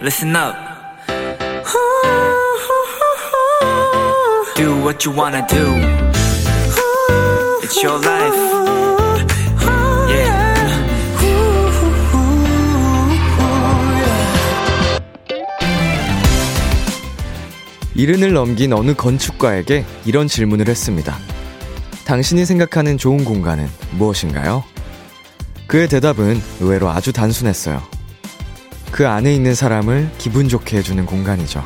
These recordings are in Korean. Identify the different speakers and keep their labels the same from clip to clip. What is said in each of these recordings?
Speaker 1: listen up. Do what you wanna do. It's your life. Yeah.
Speaker 2: 이른을 넘긴 어느 건축가에게 이런 질문을 했습니다. 당신이 생각하는 좋은 공간은 무엇인가요? 그의 대답은 의외로 아주 단순했어요. 그 안에 있는 사람을 기분 좋게 해주는 공간이죠.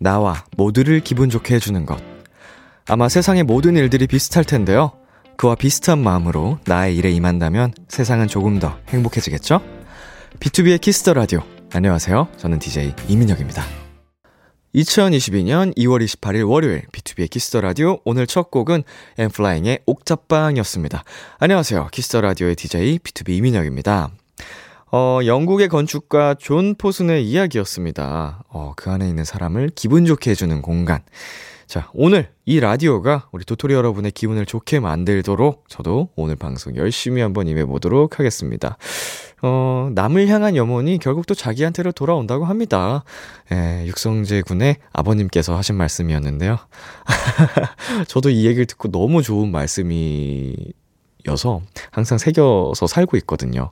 Speaker 2: 나와 모두를 기분 좋게 해주는 것. 아마 세상의 모든 일들이 비슷할 텐데요. 그와 비슷한 마음으로 나의 일에 임한다면 세상은 조금 더 행복해지겠죠? 비투비의 키스 더 라디오. 안녕하세요. 저는 DJ 이민혁입니다. 2022년 2월 28일 월요일 비투비의 키스 더 라디오 오늘 첫 곡은 엔플라잉의 옥탑방이었습니다. 안녕하세요. 키스 더 라디오의 DJ B2B 이민혁입니다. 어, 영국의 건축가 존 포슨의 이야기였습니다. 어, 그 안에 있는 사람을 기분 좋게 해주는 공간. 자, 오늘 이 라디오가 우리 도토리 여러분의 기분을 좋게 만들도록 저도 오늘 방송 열심히 한번 임해보도록 하겠습니다. 어, 남을 향한 염원이 결국 또 자기한테로 돌아온다고 합니다. 예, 육성재 군의 아버님께서 하신 말씀이었는데요. 저도 이 얘기를 듣고 너무 좋은 말씀이 여서 항상 새겨서 살고 있거든요.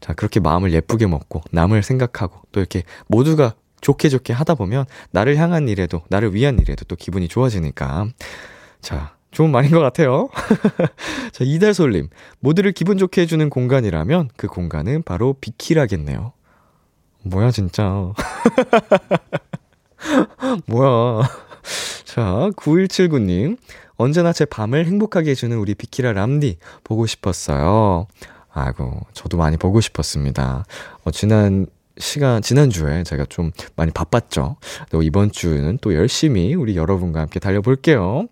Speaker 2: 자, 그렇게 마음을 예쁘게 먹고 남을 생각하고 또 이렇게 모두가 좋게 좋게 하다 보면 나를 향한 일에도 나를 위한 일에도 또 기분이 좋아지니까 자 좋은 말인 것 같아요. 자 이달솔님 모두를 기분 좋게 해주는 공간이라면 그 공간은 바로 비키라겠네요. 뭐야 진짜 뭐야 자 9179님 언제나 제 밤을 행복하게 해주는 우리 비키라 람디 보고 싶었어요. 아이고 저도 많이 보고 싶었습니다. 어, 지난 시간, 지난주에 제가 좀 많이 바빴죠. 또 이번 주는 또 열심히 우리 여러분과 함께 달려볼게요.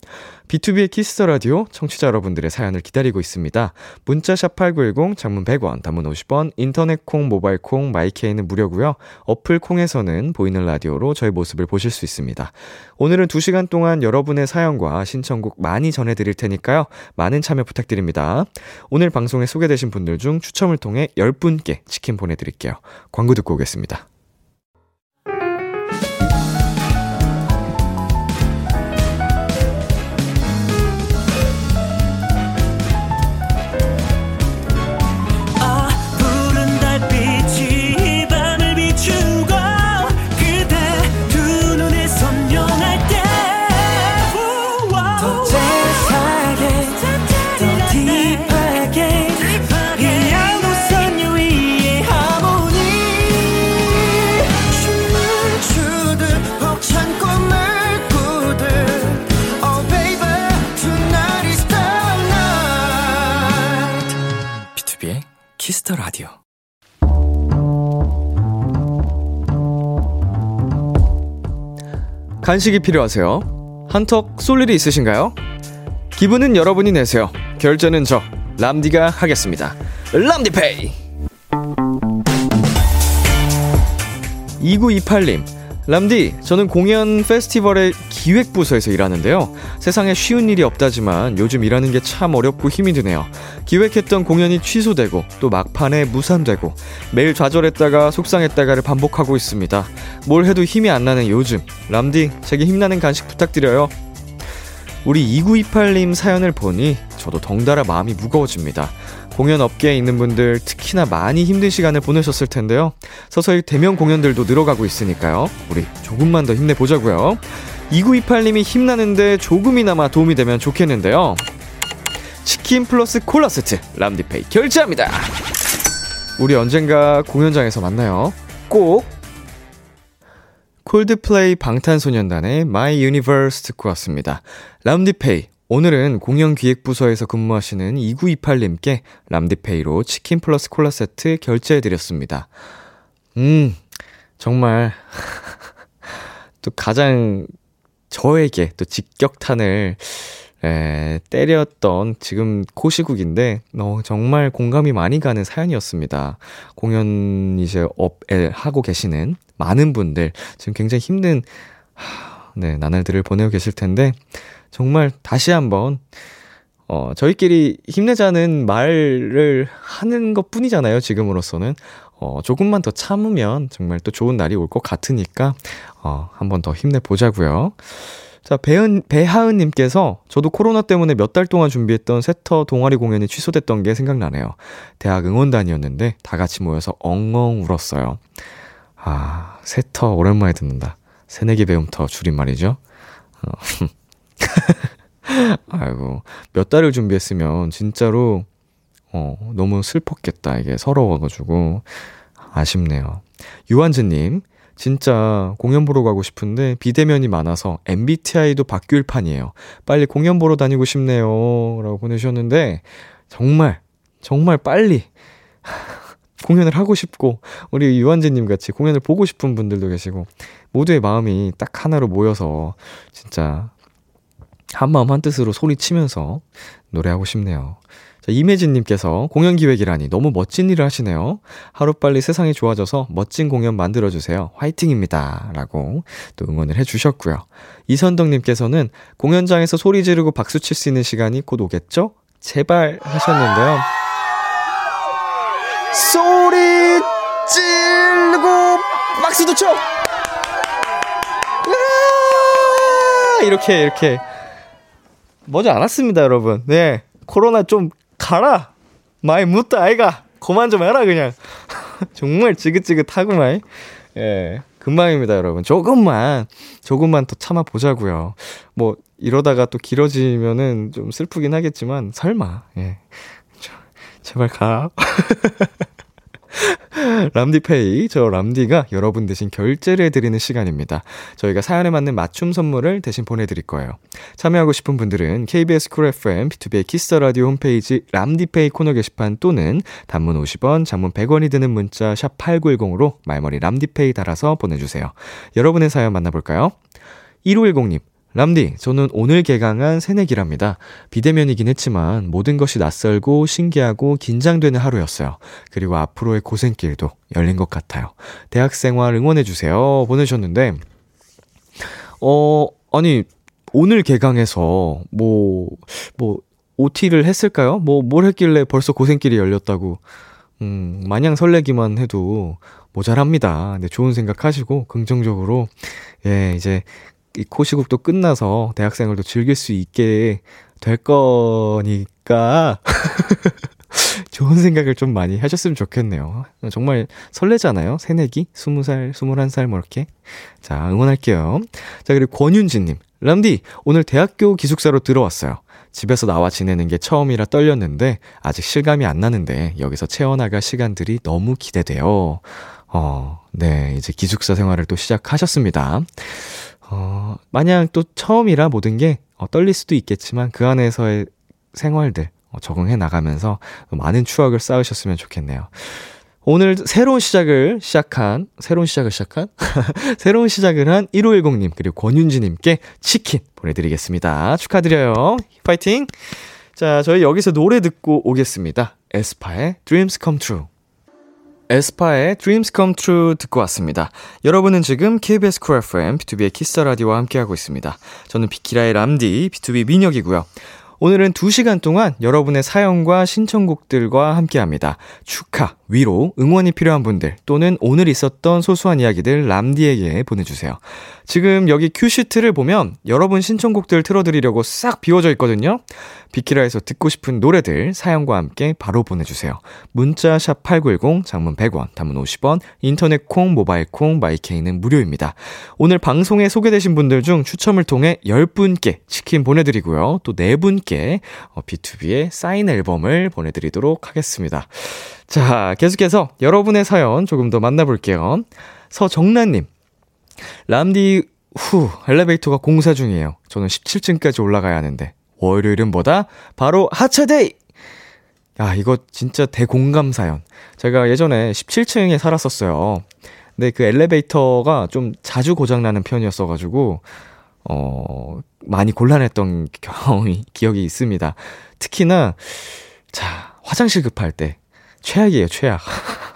Speaker 2: 비투비의 키스 더 라디오 청취자 여러분들의 사연을 기다리고 있습니다. 문자 샵 8910 장문 100원, 단문 50원, 인터넷 콩, 모바일 콩, 마이케이는 무료고요. 어플 콩에서는 보이는 라디오로 저희 모습을 보실 수 있습니다. 오늘은 2시간 동안 여러분의 사연과 신청곡 많이 전해 드릴 테니까요. 많은 참여 부탁드립니다. 오늘 방송에 소개되신 분들 중 추첨을 통해 10분께 치킨 보내 드릴게요. 광고 듣고 오겠습니다. 간식이 필요하세요? 한턱 쏠 일이 있으신가요? 기분은 여러분이 내세요. 결제는 저 람디가 하겠습니다. 람디페이. 2928님, 람디, 저는 공연 페스티벌의 기획부서에서 일하는데요. 세상에 쉬운 일이 없다지만 요즘 일하는 게 참 어렵고 힘이 드네요. 기획했던 공연이 취소되고 또 막판에 무산되고 매일 좌절했다가 속상했다가를 반복하고 있습니다. 뭘 해도 힘이 안 나는 요즘. 람디, 제게 힘나는 간식 부탁드려요. 우리 2928님 사연을 보니 저도 덩달아 마음이 무거워집니다. 공연 업계에 있는 분들 특히나 많이 힘든 시간을 보내셨을 텐데요. 서서히 대면 공연들도 늘어가고 있으니까요. 우리 조금만 더 힘내보자고요. 2928님이 힘나는데 조금이나마 도움이 되면 좋겠는데요. 치킨 플러스 콜라 세트 람디페이 결제합니다. 우리 언젠가 공연장에서 만나요. 꼭! 콜드플레이 방탄소년단의 My Universe 듣고 왔습니다. 람디페이. 오늘은 공연기획부서에서 근무하시는 2928님께 람디페이로 치킨 플러스 콜라 세트 결제해드렸습니다. 음, 정말, 또 가장 저에게 또 직격탄을 에, 때렸던 지금 코시국인데, 어, 정말 공감이 많이 가는 사연이었습니다. 공연 이제 업에 하고 계시는 많은 분들, 지금 굉장히 힘든, 하, 네, 나날들을 보내고 계실 텐데, 정말 다시 한번, 어, 저희끼리 힘내자는 말을 하는 것 뿐이잖아요, 지금으로서는. 어, 조금만 더 참으면 정말 또 좋은 날이 올 것 같으니까, 어, 한번 더 힘내보자고요. 자, 배은, 배하은님께서 저도 코로나 때문에 몇 달 동안 준비했던 세터 동아리 공연이 취소됐던 게 생각나네요. 대학 응원단이었는데 다 같이 모여서 엉엉 울었어요. 아, 세터 오랜만에 듣는다. 새내기 배움터 줄임말이죠. 어. 아이고, 몇 달을 준비했으면 진짜로, 어, 너무 슬펐겠다. 이게 서러워가지고. 아쉽네요. 유한즈님, 진짜 공연 보러 가고 싶은데 비대면이 많아서 MBTI도 바뀔 판이에요. 빨리 공연 보러 다니고 싶네요. 라고 보내주셨는데, 정말, 정말 빨리 공연을 하고 싶고, 우리 유한재님 같이 공연을 보고 싶은 분들도 계시고, 모두의 마음이 딱 하나로 모여서, 진짜, 한 마음 한 뜻으로 소리치면서 노래하고 싶네요. 자, 이매진님께서 공연 기획이라니 너무 멋진 일을 하시네요. 하루빨리 세상이 좋아져서 멋진 공연 만들어주세요. 화이팅입니다. 라고 또 응원을 해주셨고요. 이선덕님께서는 공연장에서 소리 지르고 박수 칠 수 있는 시간이 곧 오겠죠? 제발 하셨는데요. 소리 지르고 박수도 쳐! 이렇게, 이렇게. 머지 않았습니다, 여러분. 네. 코로나 좀 가라! 마이 뭇다, 아이가! 그만 좀 해라, 그냥. 정말 지긋지긋하구만. 예. 금방입니다, 여러분. 조금만, 조금만 더 참아보자고요. 뭐, 이러다가 또 길어지면은 좀 슬프긴 하겠지만, 설마, 예. 제발 가. 람디페이, 저 람디가 여러분 대신 결제를 해드리는 시간입니다. 저희가 사연에 맞는 맞춤 선물을 대신 보내드릴 거예요. 참여하고 싶은 분들은 KBS 쿨 FM, 비투비의 키스 더 라디오 홈페이지 람디페이 코너 게시판 또는 단문 50원, 장문 100원이 드는 문자 샵 8910으로 말머리 람디페이 달아서 보내주세요. 여러분의 사연 만나볼까요? 1510님, 람디, 저는 오늘 개강한 새내기랍니다. 비대면이긴 했지만 모든 것이 낯설고 신기하고 긴장되는 하루였어요. 그리고 앞으로의 고생길도 열린 것 같아요. 대학생활 응원해주세요. 보내셨는데, 어, 아니, 오늘 개강해서 뭐, 뭐, OT를 했을까요? 뭐, 뭘 했길래 벌써 고생길이 열렸다고. 음, 마냥 설레기만 해도 모자랍니다. 네, 좋은 생각 하시고, 긍정적으로, 예, 이제 이 코시국도 끝나서 대학생활도 즐길 수 있게 될 거니까 좋은 생각을 좀 많이 하셨으면 좋겠네요. 정말 설레잖아요. 새내기, 스무 살, 스물한 살, 뭐 이렇게. 자, 응원할게요. 자, 그리고 권윤지님. 람디, 오늘 대학교 기숙사로 들어왔어요. 집에서 나와 지내는 게 처음이라 떨렸는데, 아직 실감이 안 나는데, 여기서 채워나갈 시간들이 너무 기대돼요. 어, 네, 이제 기숙사 생활을 또 시작하셨습니다. 어, 마냥 또 처음이라 모든 게 어, 떨릴 수도 있겠지만 그 안에서의 생활들 어, 적응해 나가면서 많은 추억을 쌓으셨으면 좋겠네요. 오늘 새로운 시작을 시작한, 새로운 시작을 시작한? 새로운 시작을 한 1510님, 그리고 권윤지님께 치킨 보내드리겠습니다. 축하드려요. 파이팅! 자, 저희 여기서 노래 듣고 오겠습니다. 에스파의 Dreams Come True. 에스파의 Dreams Come True 듣고 왔습니다. 여러분은 지금 KBS 쿨 FM, 비투비의 키스 더 라디오와 함께하고 있습니다. 저는 비키라의 람디, B2B 민혁이고요. 오늘은 2시간 동안 여러분의 사연과 신청곡들과 함께 합니다. 축하, 위로, 응원이 필요한 분들 또는 오늘 있었던 소소한 이야기들 람디에게 보내주세요. 지금 여기 큐시트를 보면 여러분 신청곡들 틀어드리려고 싹 비워져 있거든요. 비키라에서 듣고 싶은 노래들 사연과 함께 바로 보내주세요. 문자 샵 8910 장문 100원 단문 50원 인터넷 콩 모바일 콩 마이케이는 무료입니다. 오늘 방송에 소개되신 분들 중 추첨을 통해 10분께 치킨 보내드리고요. 또 4분께 B2B의 사인 앨범을 보내드리도록 하겠습니다. 자 계속해서 여러분의 사연 조금 더 만나볼게요. 서정란님 람디 후 엘리베이터가 공사 중이에요. 저는 17층까지 올라가야 하는데 월요일은 뭐다? 바로 하차데이! 아, 이거 진짜 대공감 사연. 제가 예전에 17층에 살았었어요. 근데 그 엘리베이터가 좀 자주 고장나는 편이었어가지고, 어, 많이 곤란했던 경험이, 기억이 있습니다. 특히나, 자, 화장실 급할 때, 최악이에요, 최악.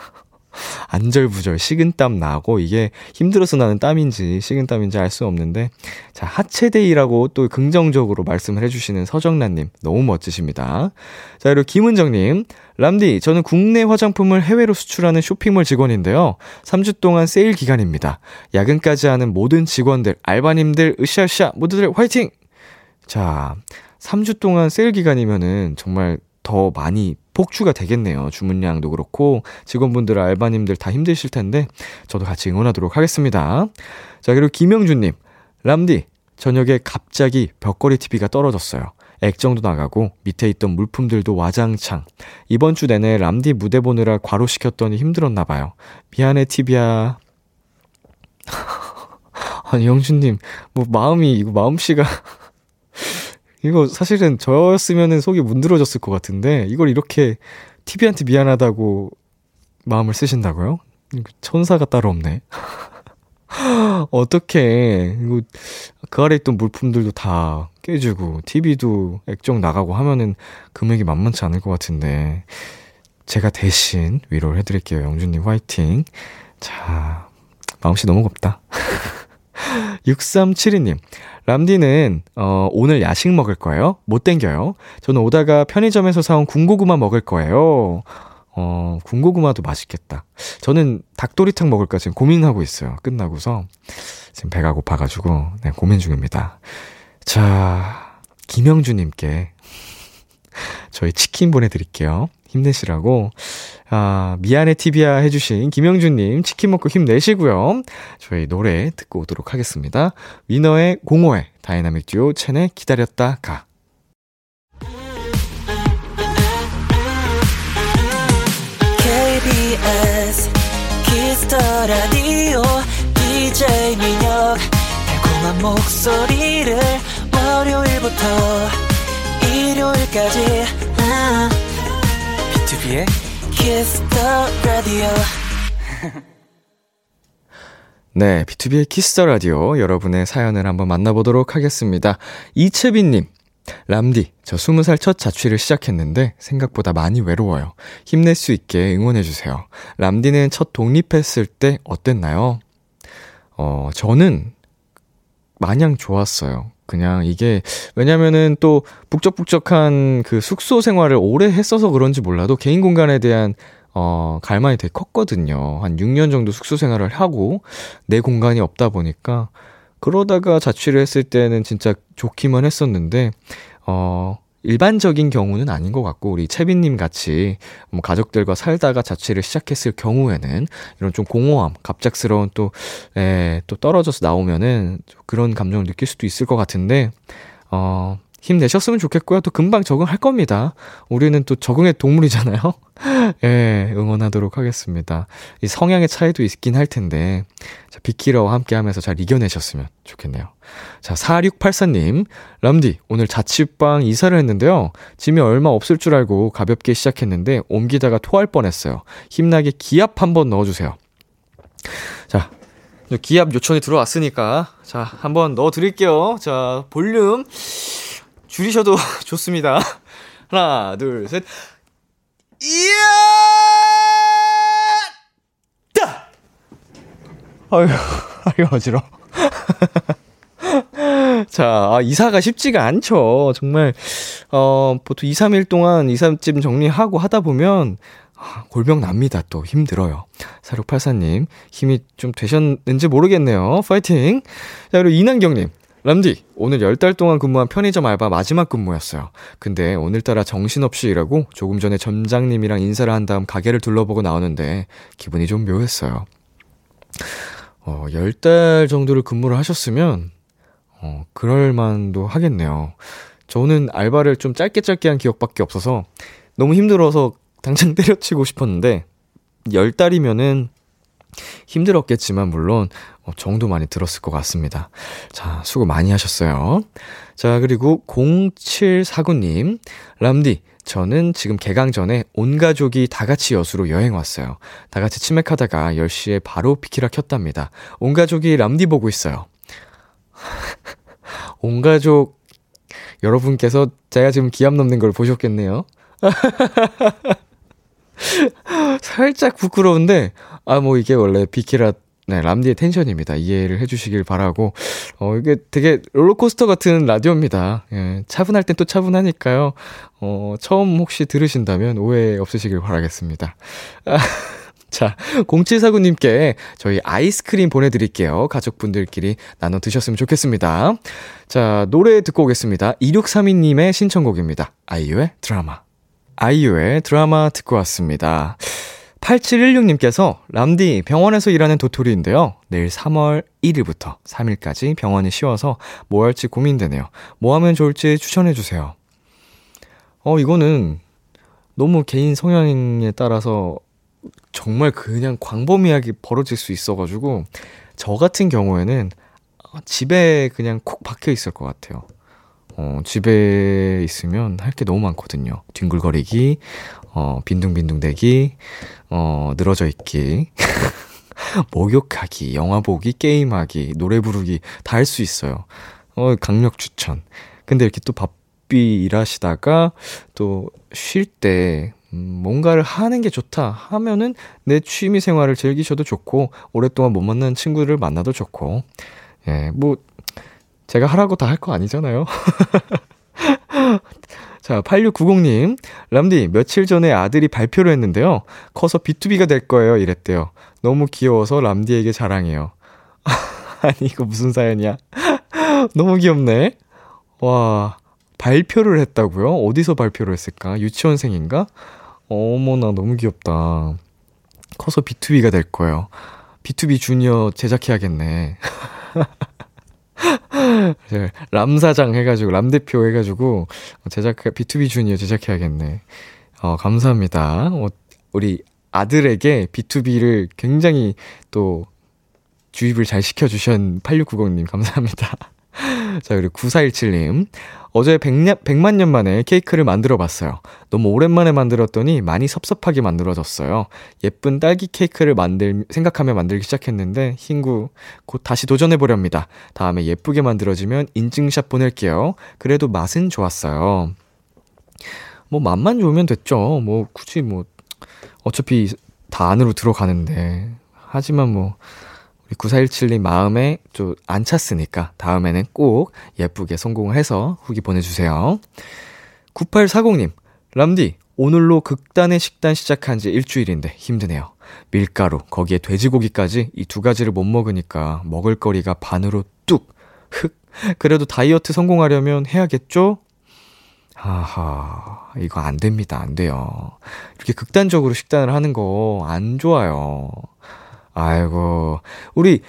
Speaker 2: 안절부절 식은땀 나고 이게 힘들어서 나는 땀인지 식은땀인지 알 수 없는데 자 하체데이라고 또 긍정적으로 말씀을 해주시는 서정란님 너무 멋지십니다. 자 그리고 김은정님 람디 저는 국내 화장품을 해외로 수출하는 쇼핑몰 직원인데요. 3주 동안 세일 기간입니다. 야근까지 하는 모든 직원들 알바님들 으쌰으쌰 모두들 화이팅! 자 3주 동안 세일 기간이면은 정말 더 많이 폭주가 되겠네요. 주문량도 그렇고 직원분들, 알바님들 다 힘드실 텐데 저도 같이 응원하도록 하겠습니다. 자, 그리고 김영준님, 람디, 저녁에 갑자기 벽걸이 TV가 떨어졌어요. 액정도 나가고 밑에 있던 물품들도 와장창. 이번 주 내내 람디 무대 보느라 과로 시켰더니 힘들었나 봐요. 미안해 TV야. 아니 영준님, 뭐 마음이 이거 마음씨가 이거 사실은 저였으면은 속이 문드러졌을 것 같은데 이걸 이렇게 TV한테 미안하다고 마음을 쓰신다고요? 천사가 따로 없네. 어떻게 이거 그 아래 있던 물품들도 다 깨지고 TV도 액정 나가고 하면은 금액이 만만치 않을 것 같은데 제가 대신 위로를 해드릴게요. 영준님 화이팅. 자 마음씨 너무 곱다. 6372님 람디는 어, 오늘 야식 먹을 거예요? 못 땡겨요. 저는 오다가 편의점에서 사온 군고구마 먹을 거예요. 어, 군고구마도 맛있겠다. 저는 닭도리탕 먹을까 지금 고민하고 있어요. 끝나고서 지금 배가 고파가지고 네, 고민 중입니다. 자, 김영주님께 저희 치킨 보내드릴게요. 힘내시라고. 아, 미안해 TV야 해주신 김영준님 치킨 먹고 힘내시고요. 저희 노래 듣고 오도록 하겠습니다. 위너의 공허해 다이나믹 듀오 첸의 기다렸다 가.
Speaker 1: 키스 더 라디오 DJ 민혁 달콤한 목소리를 월요일부터 일요일까지 아.
Speaker 2: 비투비의
Speaker 1: Kiss the radio.
Speaker 2: 네, B2B의 키스 터 라디오 여러분의 사연을 한번 만나보도록 하겠습니다. 이채빈님, 람디, 저 20살 첫 자취를 시작했는데 생각보다 많이 외로워요. 힘낼 수 있게 응원해주세요. 람디는 첫 독립했을 때 어땠나요? 어, 저는 마냥 좋았어요. 그냥 이게 왜냐면은 또 북적북적한 그 숙소 생활을 오래 했어서 그런지 몰라도 개인 공간에 대한 어, 갈망이 되게 컸거든요. 한 6년 정도 숙소 생활을 하고 내 공간이 없다 보니까 그러다가 자취를 했을 때는 진짜 좋기만 했었는데 어, 일반적인 경우는 아닌 것 같고 우리 채빈님 같이 뭐 가족들과 살다가 자취를 시작했을 경우에는 이런 좀 공허함, 갑작스러운 또, 에, 또 떨어져서 나오면은 그런 감정을 느낄 수도 있을 것 같은데 어, 힘내셨으면 좋겠고요. 또 금방 적응할 겁니다. 우리는 또 적응의 동물이잖아요. 예, 응원하도록 하겠습니다. 이 성향의 차이도 있긴 할 텐데, 자, 비키러와 함께 하면서 잘 이겨내셨으면 좋겠네요. 자, 4684님, 람디, 오늘 자취방 이사를 했는데요. 짐이 얼마 없을 줄 알고 가볍게 시작했는데, 옮기다가 토할 뻔했어요. 힘나게 기압 한번 넣어주세요. 자, 기압 요청이 들어왔으니까, 자, 한번 넣어드릴게요. 자, 볼륨. 줄이셔도 좋습니다. 하나, 둘, 셋. 이야! 따! 아유, 아유, 어지러워. 자, 아, 이사가 쉽지가 않죠. 정말, 어, 보통 2, 3일 동안 이삿짐 정리하고 하다 보면, 아, 골병 납니다. 또 힘들어요. 4684님, 힘이 좀 되셨는지 모르겠네요. 파이팅! 자, 그리고 이난경님. 람디, 오늘 10달 동안 근무한 편의점 알바 마지막 근무였어요. 근데 오늘따라 정신없이 일하고 조금 전에 점장님이랑 인사를 한 다음 가게를 둘러보고 나오는데 기분이 좀 묘했어요. 어, 10달 정도를 근무를 하셨으면, 어, 그럴만도 하겠네요. 저는 알바를 좀 짧게 짧게 한 기억밖에 없어서 너무 힘들어서 당장 때려치고 싶었는데, 10달이면은 힘들었겠지만, 물론, 어, 정도 많이 들었을 것 같습니다. 자, 수고 많이 하셨어요. 자, 그리고 0749님, 람디, 저는 지금 개강 전에 온 가족이 다 같이 여수로 여행 왔어요. 다 같이 치맥하다가 10시에 바로 비키라 켰답니다. 온 가족이 람디 보고 있어요. 온 가족 여러분께서 제가 지금 기합 넘는 걸 보셨겠네요. 살짝 부끄러운데, 아, 뭐 이게 원래 비키라 네, 람디의 텐션입니다. 이해를 해주시길 바라고. 어, 이게 되게 롤러코스터 같은 라디오입니다. 예, 차분할 땐 또 차분하니까요. 어, 처음 혹시 들으신다면 오해 없으시길 바라겠습니다. 아, 자, 0749님께 저희 아이스크림 보내드릴게요. 가족분들끼리 나눠 드셨으면 좋겠습니다. 자, 노래 듣고 오겠습니다. 2632님의 신청곡입니다. 아이유의 드라마. 아이유의 드라마 듣고 왔습니다. 8716님께서 람디 병원에서 일하는 도토리인데요. 내일 3월 1일부터 3일까지 병원이 쉬어서 뭐 할지 고민되네요. 뭐 하면 좋을지 추천해 주세요. 어, 이거는 너무 개인 성향에 따라서 정말 그냥 광범위하게 벌어질 수 있어가지고 저 같은 경우에는 집에 그냥 콕 박혀 있을 것 같아요. 어, 집에 있으면 할 게 너무 많거든요. 뒹굴거리기, 어, 빈둥빈둥대기, 어, 늘어져 있기, 목욕하기, 영화 보기, 게임하기, 노래 부르기 다 할 수 있어요. 어, 강력 추천. 근데 이렇게 또 바삐 일하시다가 또 쉴 때, 음, 뭔가를 하는 게 좋다 하면은 내 취미 생활을 즐기셔도 좋고, 오랫동안 못 만난 친구를 만나도 좋고, 예, 뭐, 제가 하라고 다 할 거 아니잖아요. 자, 8690님. 람디, 며칠 전에 아들이 발표를 했는데요. 커서 B2B가 될 거예요. 이랬대요. 너무 귀여워서 람디에게 자랑해요. 아니, 이거 무슨 사연이야? 너무 귀엽네. 와, 발표를 했다고요? 어디서 발표를 했을까? 유치원생인가? 어머나, 너무 귀엽다. 커서 B2B가 될 거예요. B2B 주니어 제작해야겠네. 람사장 해가지고, 람대표 해가지고, 제작, B2B 주니어 제작해야겠네. 어, 감사합니다. 어, 우리 아들에게 B2B를 굉장히 또 주입을 잘 시켜주신 8690님, 감사합니다. 자, 그리고 9417님. 어제 100년, 100만 년 만에 케이크를 만들어 봤어요. 너무 오랜만에 만들었더니 많이 섭섭하게 만들어졌어요. 예쁜 딸기 케이크를 만들, 생각하며 만들기 시작했는데, 흰구, 곧 다시 도전해보렵니다. 다음에 예쁘게 만들어지면 인증샷 보낼게요. 그래도 맛은 좋았어요. 뭐, 맛만 좋으면 됐죠. 뭐, 굳이 뭐, 어차피 다 안으로 들어가는데. 하지만 뭐, 9417님 마음에 좀 안 찼으니까 다음에는 꼭 예쁘게 성공을 해서 후기 보내주세요. 9840님, 람디, 오늘로 극단의 식단 시작한 지 일주일인데 힘드네요. 밀가루, 거기에 돼지고기까지 이 두 가지를 못 먹으니까 먹을거리가 반으로 뚝, 흑. 그래도 다이어트 성공하려면 해야겠죠? 하하, 이거 안 됩니다. 안 돼요. 이렇게 극단적으로 식단을 하는 거 안 좋아요. 아이고, 우리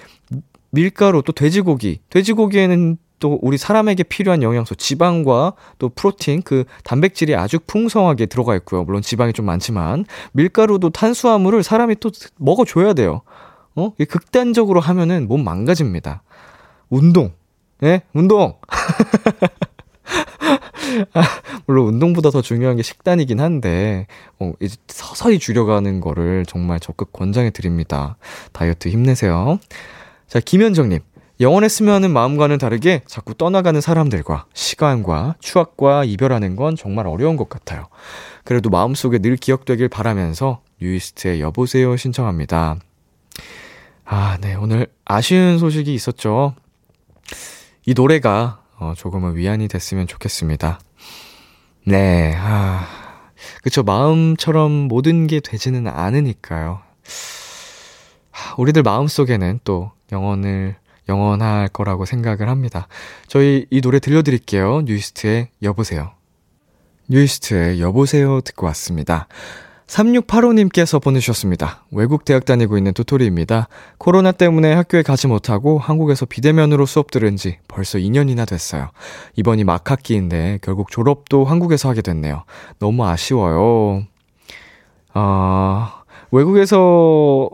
Speaker 2: 밀가루 또 돼지고기. 돼지고기에는 또 우리 사람에게 필요한 영양소, 지방과 또 프로틴, 그 단백질이 아주 풍성하게 들어가 있고요. 물론 지방이 좀 많지만 밀가루도 탄수화물을 사람이 또 먹어 줘야 돼요. 어? 극단적으로 하면은 몸 망가집니다. 운동. 예? 네? 운동! 아, 물론 운동보다 더 중요한 게 식단이긴 한데, 어, 이제 서서히 줄여가는 거를 정말 적극 권장해 드립니다. 다이어트 힘내세요. 자, 김현정님. 영원했으면 하는 마음과는 다르게 자꾸 떠나가는 사람들과 시간과 추억과 이별하는 건 정말 어려운 것 같아요. 그래도 마음속에 늘 기억되길 바라면서 뉴이스트의 여보세요 신청합니다. 아, 네. 오늘 아쉬운 소식이 있었죠. 이 노래가 어, 조금은 위안이 됐으면 좋겠습니다. 네, 아, 그쵸. 마음처럼 모든 게 되지는 않으니까요. 우리들 마음속에는 또 영원을, 영원할 거라고 생각을 합니다. 저희 이 노래 들려드릴게요. 뉴이스트의 여보세요. 뉴이스트의 여보세요 듣고 왔습니다. 3685님께서 보내주셨습니다. 외국 대학 다니고 있는 도토리입니다. 코로나 때문에 학교에 가지 못하고 한국에서 비대면으로 수업 들은 지 벌써 2년이나 됐어요. 이번이 막 학기인데 결국 졸업도 한국에서 하게 됐네요. 너무 아쉬워요. 아, 외국에서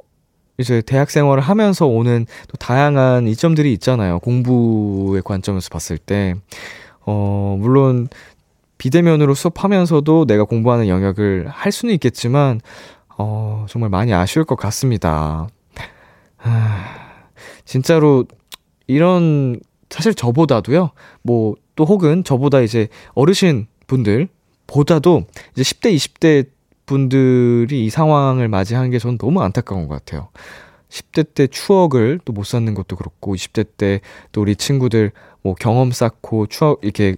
Speaker 2: 이제 대학 생활을 하면서 오는 또 다양한 이점들이 있잖아요. 공부의 관점에서 봤을 때. 어, 물론 비대면으로 수업하면서도 내가 공부하는 영역을 할 수는 있겠지만, 어, 정말 많이 아쉬울 것 같습니다. 하, 진짜로, 이런, 사실 저보다도요, 뭐, 또 혹은 저보다 이제 어르신 분들 보다도 이제 10대, 20대 분들이 이 상황을 맞이한 게 저는 너무 안타까운 것 같아요. 10대 때 추억을 또 못 쌓는 것도 그렇고, 20대 때 또 우리 친구들 뭐 경험 쌓고 추억, 이렇게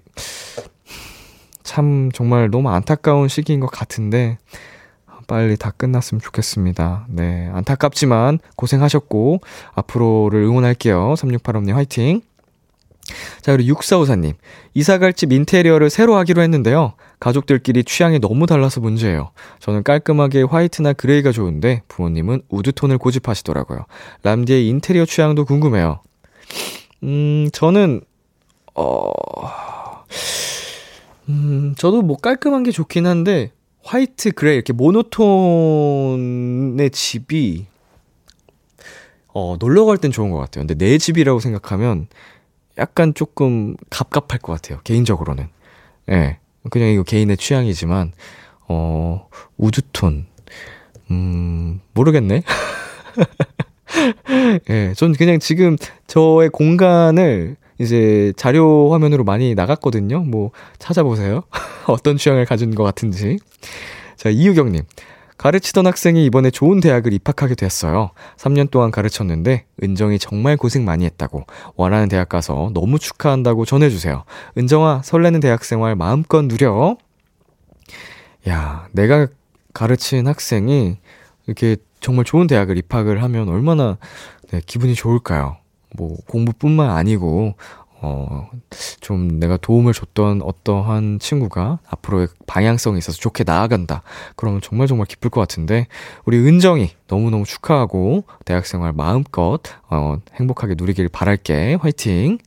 Speaker 2: 참 정말 너무 안타까운 시기인 것 같은데, 빨리 다 끝났으면 좋겠습니다. 네. 안타깝지만 고생하셨고, 앞으로를 응원할게요. 3685님 화이팅! 자, 그리고 6454님. 이사 갈 집 인테리어를 새로 하기로 했는데요. 가족들끼리 취향이 너무 달라서 문제예요. 저는 깔끔하게 화이트나 그레이가 좋은데 부모님은 우드톤을 고집하시더라고요. 람디의 인테리어 취향도 궁금해요. 음, 저는, 어, 음, 저도 뭐 깔끔한 게 좋긴 한데, 화이트, 그레이, 이렇게 모노톤의 집이, 어, 놀러 갈 땐 좋은 것 같아요. 근데 내 집이라고 생각하면 약간 조금 갑갑할 것 같아요. 개인적으로는. 예. 네, 그냥 이거 개인의 취향이지만, 어, 우드톤. 음, 모르겠네. 예, 네, 전 그냥 지금 저의 공간을 이제 자료 화면으로 많이 나갔거든요. 뭐 찾아보세요. 어떤 취향을 가진 것 같은지. 자, 이유경님. 가르치던 학생이 이번에 좋은 대학을 입학하게 됐어요. 3년 동안 가르쳤는데 은정이 정말 고생 많이 했다고 원하는 대학 가서 너무 축하한다고 전해주세요. 은정아 설레는 대학생활 마음껏 누려. 야, 내가 가르친 학생이 이렇게 정말 좋은 대학을 입학을 하면 얼마나 네, 기분이 좋을까요? 뭐 공부뿐만 아니고 어, 좀 내가 도움을 줬던 어떠한 친구가 앞으로의 방향성이 있어서 좋게 나아간다. 그러면 정말 정말 기쁠 것 같은데, 우리 은정이 너무너무 축하하고, 대학생활 마음껏, 어, 행복하게 누리길 바랄게. 화이팅!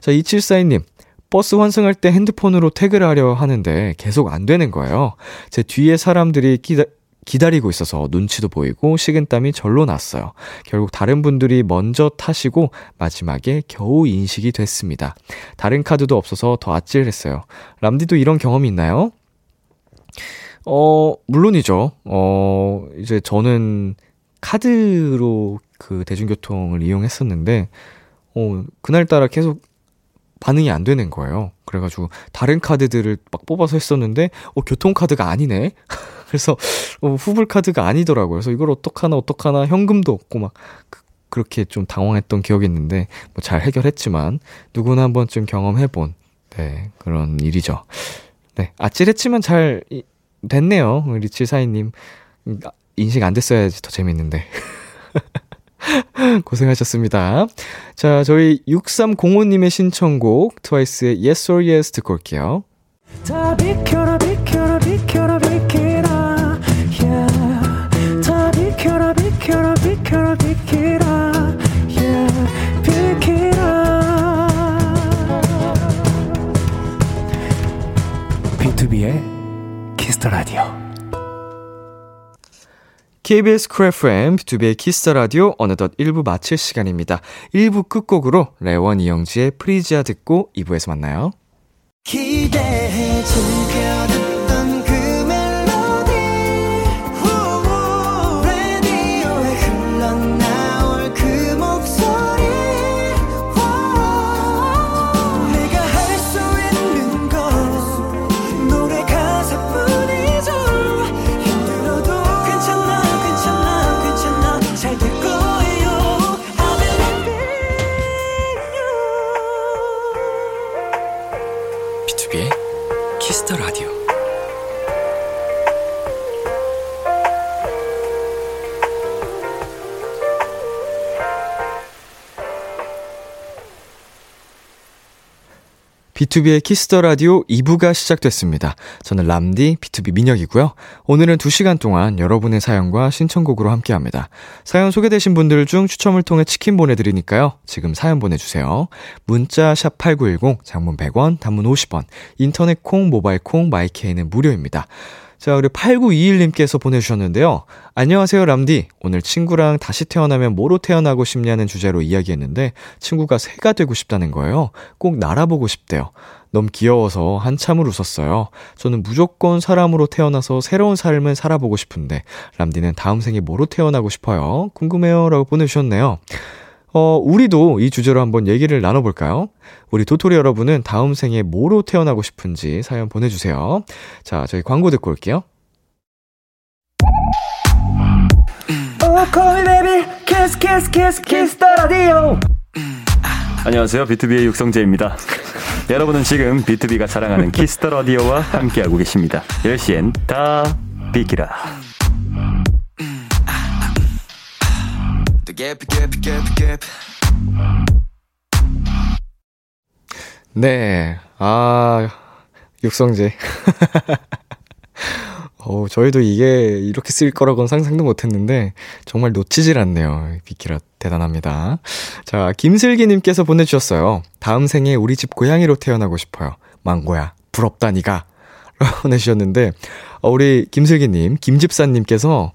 Speaker 2: 자, 2742님. 버스 환승할 때 핸드폰으로 태그를 하려 하는데 계속 안 되는 거예요. 제 뒤에 사람들이 기다, 기다리고 있어서 눈치도 보이고 식은땀이 절로 났어요. 결국 다른 분들이 먼저 타시고 마지막에 겨우 인식이 됐습니다. 다른 카드도 없어서 더 아찔했어요. 람디도 이런 경험이 있나요? 어, 물론이죠. 어, 이제 저는 카드로 그 대중교통을 이용했었는데, 어, 그날따라 계속 반응이 안 되는 거예요. 그래가지고 다른 카드들을 막 뽑아서 했었는데, 어, 교통카드가 아니네? 그래서 어, 후불 카드가 아니더라고요. 그래서 이걸 어떡하나 어떡하나 현금도 없고 막 그, 그렇게 좀 당황했던 기억이 있는데 뭐 잘 해결했지만 누구나 한 번쯤 경험해본 네 그런 일이죠. 네 아찔했지만 잘 됐네요. 리치 사이님 아, 인식 안 됐어야지 더 재밌는데. 고생하셨습니다. 자, 저희 6305님의 신청곡 트와이스의 Yes or Yes 듣고 올게요. B2B의 키스터 라디오. KBS 쿨 FM 비투비의 키스 더 라디오 어느덧 1부 마칠 시간입니다. 1부 끝곡으로 래원 이영지의 프리지아 듣고 2부에서 만나요. 기대해 주겨 비투비의 키스 더 라디오 2부가 시작됐습니다. 저는 람디 B2B 민혁이고요. 오늘은 2시간 동안 여러분의 사연과 신청곡으로 함께 합니다. 사연 소개되신 분들 중 추첨을 통해 치킨 보내 드리니까요. 지금 사연 보내 주세요. 문자 샵8910, 장문 100원, 단문 50원, 인터넷 콩, 모바일 콩, 마이케이는 무료입니다. 자, 그리고 8921님께서 보내주셨는데요. 안녕하세요, 람디. 오늘 친구랑 다시 태어나면 뭐로 태어나고 싶냐는 주제로 이야기했는데, 친구가 새가 되고 싶다는 거예요. 꼭 날아보고 싶대요. 너무 귀여워서 한참을 웃었어요. 저는 무조건 사람으로 태어나서 새로운 삶을 살아보고 싶은데, 람디는 다음 생에 뭐로 태어나고 싶어요? 궁금해요. 라고 보내주셨네요. 어, 우리도 이 주제로 한번 얘기를 나눠볼까요? 우리 도토리 여러분은 다음 생에 뭐로 태어나고 싶은지 사연 보내주세요. 자, 저희 광고 듣고 올게요.
Speaker 3: 안녕하세요. 비투비의 육성재입니다. 여러분은 지금 비투비가 자랑하는 키스 더 라디오와 함께하고 계십니다. 10시엔 다 비키라.
Speaker 2: 네, 아, 육성재. 어, 저희도 이게 이렇게 쓸 거라고는 상상도 못 했는데, 정말 놓치질 않네요. 비키라 대단합니다. 자, 김슬기님께서 보내주셨어요. 다음 생에 우리 집 고양이로 태어나고 싶어요. 망고야, 부럽다, 니가. 라고 보내주셨는데, 어, 우리 김슬기님, 김집사님께서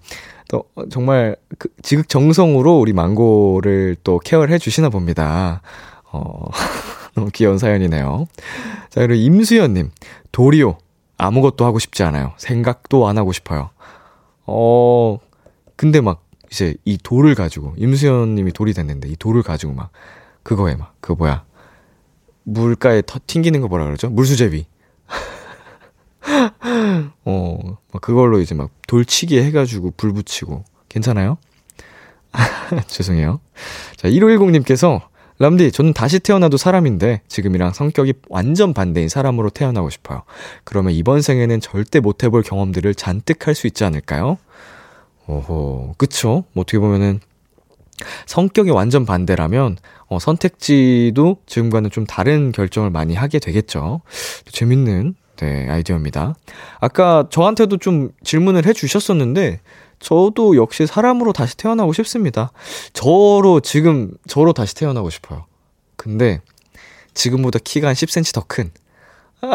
Speaker 2: 또 정말 그 지극정성으로 우리 망고를 또 케어를 해주시나 봅니다. 어, 너무 귀여운 사연이네요. 자, 그리고 임수연님, 도리오. 아무것도 하고 싶지 않아요. 생각도 안 하고 싶어요. 어, 근데 막, 이제 이 돌을 가지고, 임수연 님이 돌이 됐는데, 이 돌을 가지고 막, 그거에 막, 그 뭐야. 물가에 터, 튕기는 거 뭐라 그러죠? 물수제비. 어, 막 그걸로 이제 막 돌치기 해가지고 불 붙이고. 괜찮아요? 죄송해요. 자, 1510님께서 람디, 저는 다시 태어나도 사람인데 지금이랑 성격이 완전 반대인 사람으로 태어나고 싶어요. 그러면 이번 생에는 절대 못 해볼 경험들을 잔뜩 할 수 있지 않을까요? 오호, 그쵸? 뭐 어떻게 보면은 성격이 완전 반대라면 어, 선택지도 지금과는 좀 다른 결정을 많이 하게 되겠죠. 재밌는 네, 아이디어입니다. 아까 저한테도 좀 질문을 해 주셨었는데 저도 역시 사람으로 다시 태어나고 싶습니다. 저로 지금 저로 다시 태어나고 싶어요. 근데 지금보다 키가 한 10cm 더 큰.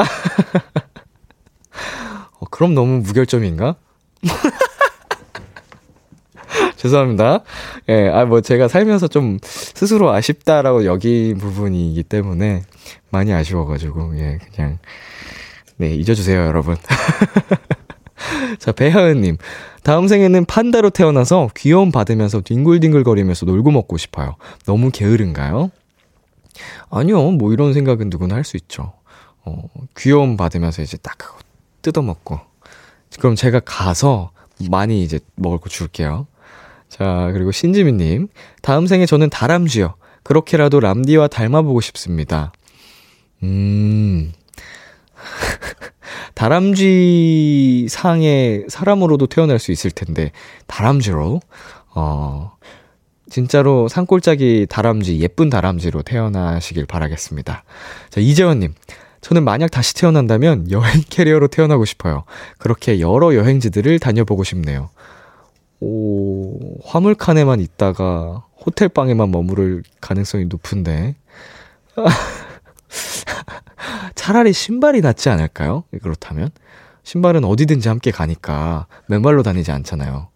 Speaker 2: 어, 그럼 너무 무결점인가? 죄송합니다. 예, 아, 뭐, 제가 살면서 좀 스스로 아쉽다라고 여긴 부분이기 때문에 많이 아쉬워가지고, 예, 그냥, 네, 잊어주세요, 여러분. 자, 배하은님. 다음 생에는 판다로 태어나서 귀여움 받으면서 뒹굴뒹굴거리면서 놀고 먹고 싶어요. 너무 게으른가요? 아니요, 뭐 이런 생각은 누구나 할 수 있죠. 어, 귀여움 받으면서 이제 딱 뜯어먹고. 그럼 제가 가서 많이 이제 먹을 거 줄게요. 자, 그리고 신지민님. 다음 생에 저는 다람쥐요. 그렇게라도 람디와 닮아보고 싶습니다. 음. 다람쥐 상의 사람으로도 태어날 수 있을 텐데, 다람쥐로? 어, 진짜로 산골짜기 다람쥐, 예쁜 다람쥐로 태어나시길 바라겠습니다. 자, 이재원님. 저는 만약 다시 태어난다면 여행 캐리어로 태어나고 싶어요. 그렇게 여러 여행지들을 다녀보고 싶네요. 오, 화물칸에만 있다가 호텔방에만 머무를 가능성이 높은데. 차라리 신발이 낫지 않을까요? 그렇다면? 신발은 어디든지 함께 가니까 맨발로 다니지 않잖아요.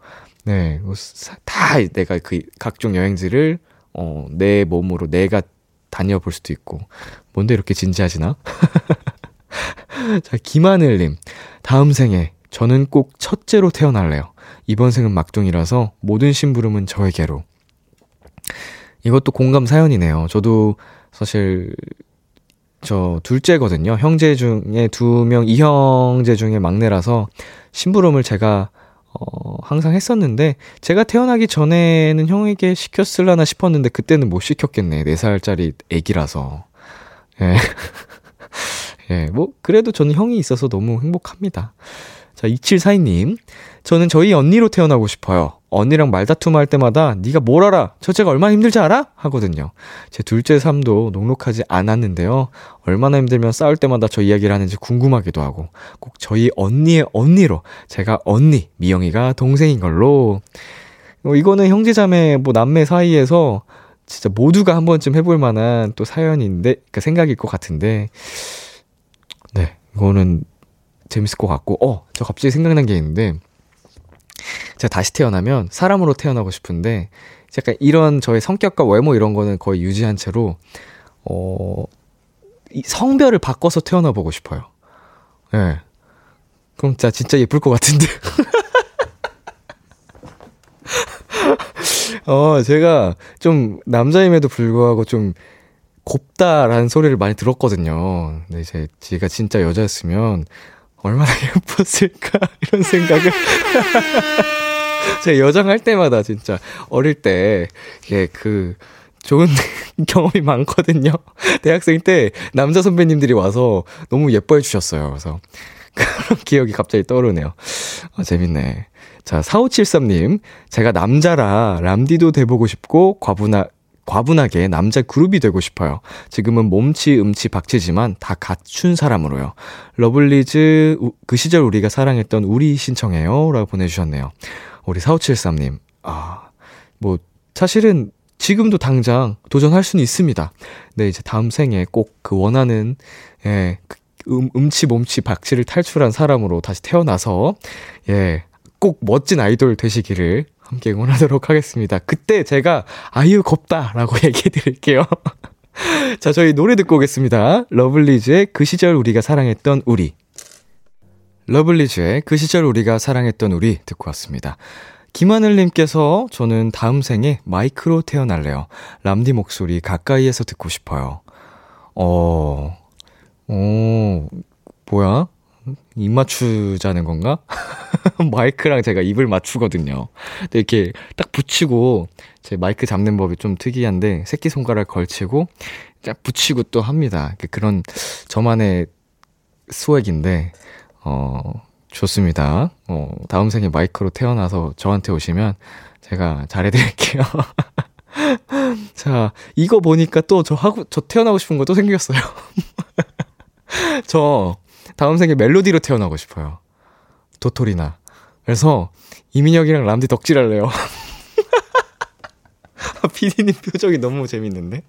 Speaker 2: 네, 뭐다 내가 그 각종 여행지를 어, 내 몸으로 내가 다녀볼 수도 있고. 뭔데 이렇게 진지하지나? 자, 김하늘님. 다음 생에 저는 꼭 첫째로 태어날래요. 이번 생은 막둥이라서 모든 심부름은 저에게로. 이것도 공감 사연이네요. 저도 사실 저 둘째거든요. 형제 중에 두 명, 이형제 중에 막내라서 심부름을 제가 어, 항상 했었는데, 제가 태어나기 전에는 형에게 시켰을라나 싶었는데, 그때는 못 시켰겠네. 4살짜리 애기라서. 예. 예, 뭐, 그래도 저는 형이 있어서 너무 행복합니다. 자, 2742님. 저는 저희 언니로 태어나고 싶어요. 언니랑 말다툼 할 때마다 네가 뭘 알아? 첫째가 얼마나 힘들지 알아? 하거든요. 제 둘째 삶도 녹록하지 않았는데요. 얼마나 힘들면 싸울 때마다 저 이야기를 하는지 궁금하기도 하고 꼭 저희 언니의 언니로 제가 언니 미영이가 동생인 걸로 어, 이거는 형제자매 뭐 남매 사이에서 진짜 모두가 한 번쯤 해볼 만한 또 사연인데 그 생각일 것 같은데 네 이거는 재밌을 것 같고 어 저 갑자기 생각난 게 있는데 제가 다시 태어나면 사람으로 태어나고 싶은데 약간 이런 저의 성격과 외모 이런 거는 거의 유지한 채로 어, 이 성별을 바꿔서 태어나 보고 싶어요. 예. 네. 그럼 진짜 진짜 예쁠 것 같은데. 어, 제가 좀 남자임에도 불구하고 좀 곱다라는 소리를 많이 들었거든요. 근데 이제 제가 진짜 여자였으면 얼마나 예뻤을까 이런 생각을 제가 여장 할 때마다 진짜 어릴 때, 예, 그, 좋은 경험이 많거든요. 대학생 때 남자 선배님들이 와서 너무 예뻐해 주셨어요. 그래서 그런 기억이 갑자기 떠오르네요. 아, 재밌네. 자, 4573님. 제가 남자라 람디도 돼보고 싶고, 과분하, 과분하게 남자 그룹이 되고 싶어요. 지금은 몸치, 음치, 박치지만 다 갖춘 사람으로요. 러블리즈, 그 시절 우리가 사랑했던 우리 신청해요. 라고 보내주셨네요. 우리 4573님. 아, 뭐, 사실은 지금도 당장 도전할 수는 있습니다. 네, 이제 다음 생에 꼭 그 원하는, 예, 그 음, 음치, 몸치, 박치를 탈출한 사람으로 다시 태어나서, 예, 꼭 멋진 아이돌 되시기를 함께 응원하도록 하겠습니다. 그때 제가 아유 겁다라고 얘기해 드릴게요. 자, 저희 노래 듣고 오겠습니다. 러블리즈의 그 시절 우리가 사랑했던 우리. 러블리즈의 그 시절 우리가 사랑했던 우리 듣고 왔습니다. 김하늘님께서 저는 다음 생에 마이크로 태어날래요. 람디 목소리 가까이에서 듣고 싶어요. 어, 어, 뭐야? 입 맞추자는 건가? 마이크랑 제가 입을 맞추거든요. 근데 이렇게 딱 붙이고, 제 마이크 잡는 법이 좀 특이한데, 새끼 손가락 걸치고, 딱 붙이고 또 합니다. 그런 저만의 스웩인데, 어, 좋습니다. 어, 다음 생에 마이크로 태어나서 저한테 오시면 제가 잘해드릴게요. 자, 이거 보니까 또 저 하고, 저 태어나고 싶은 거 또 생겼어요. 저 다음 생에 멜로디로 태어나고 싶어요. 도토리나. 그래서 이민혁이랑 람디 덕질할래요. 피디님 표정이 너무 재밌는데?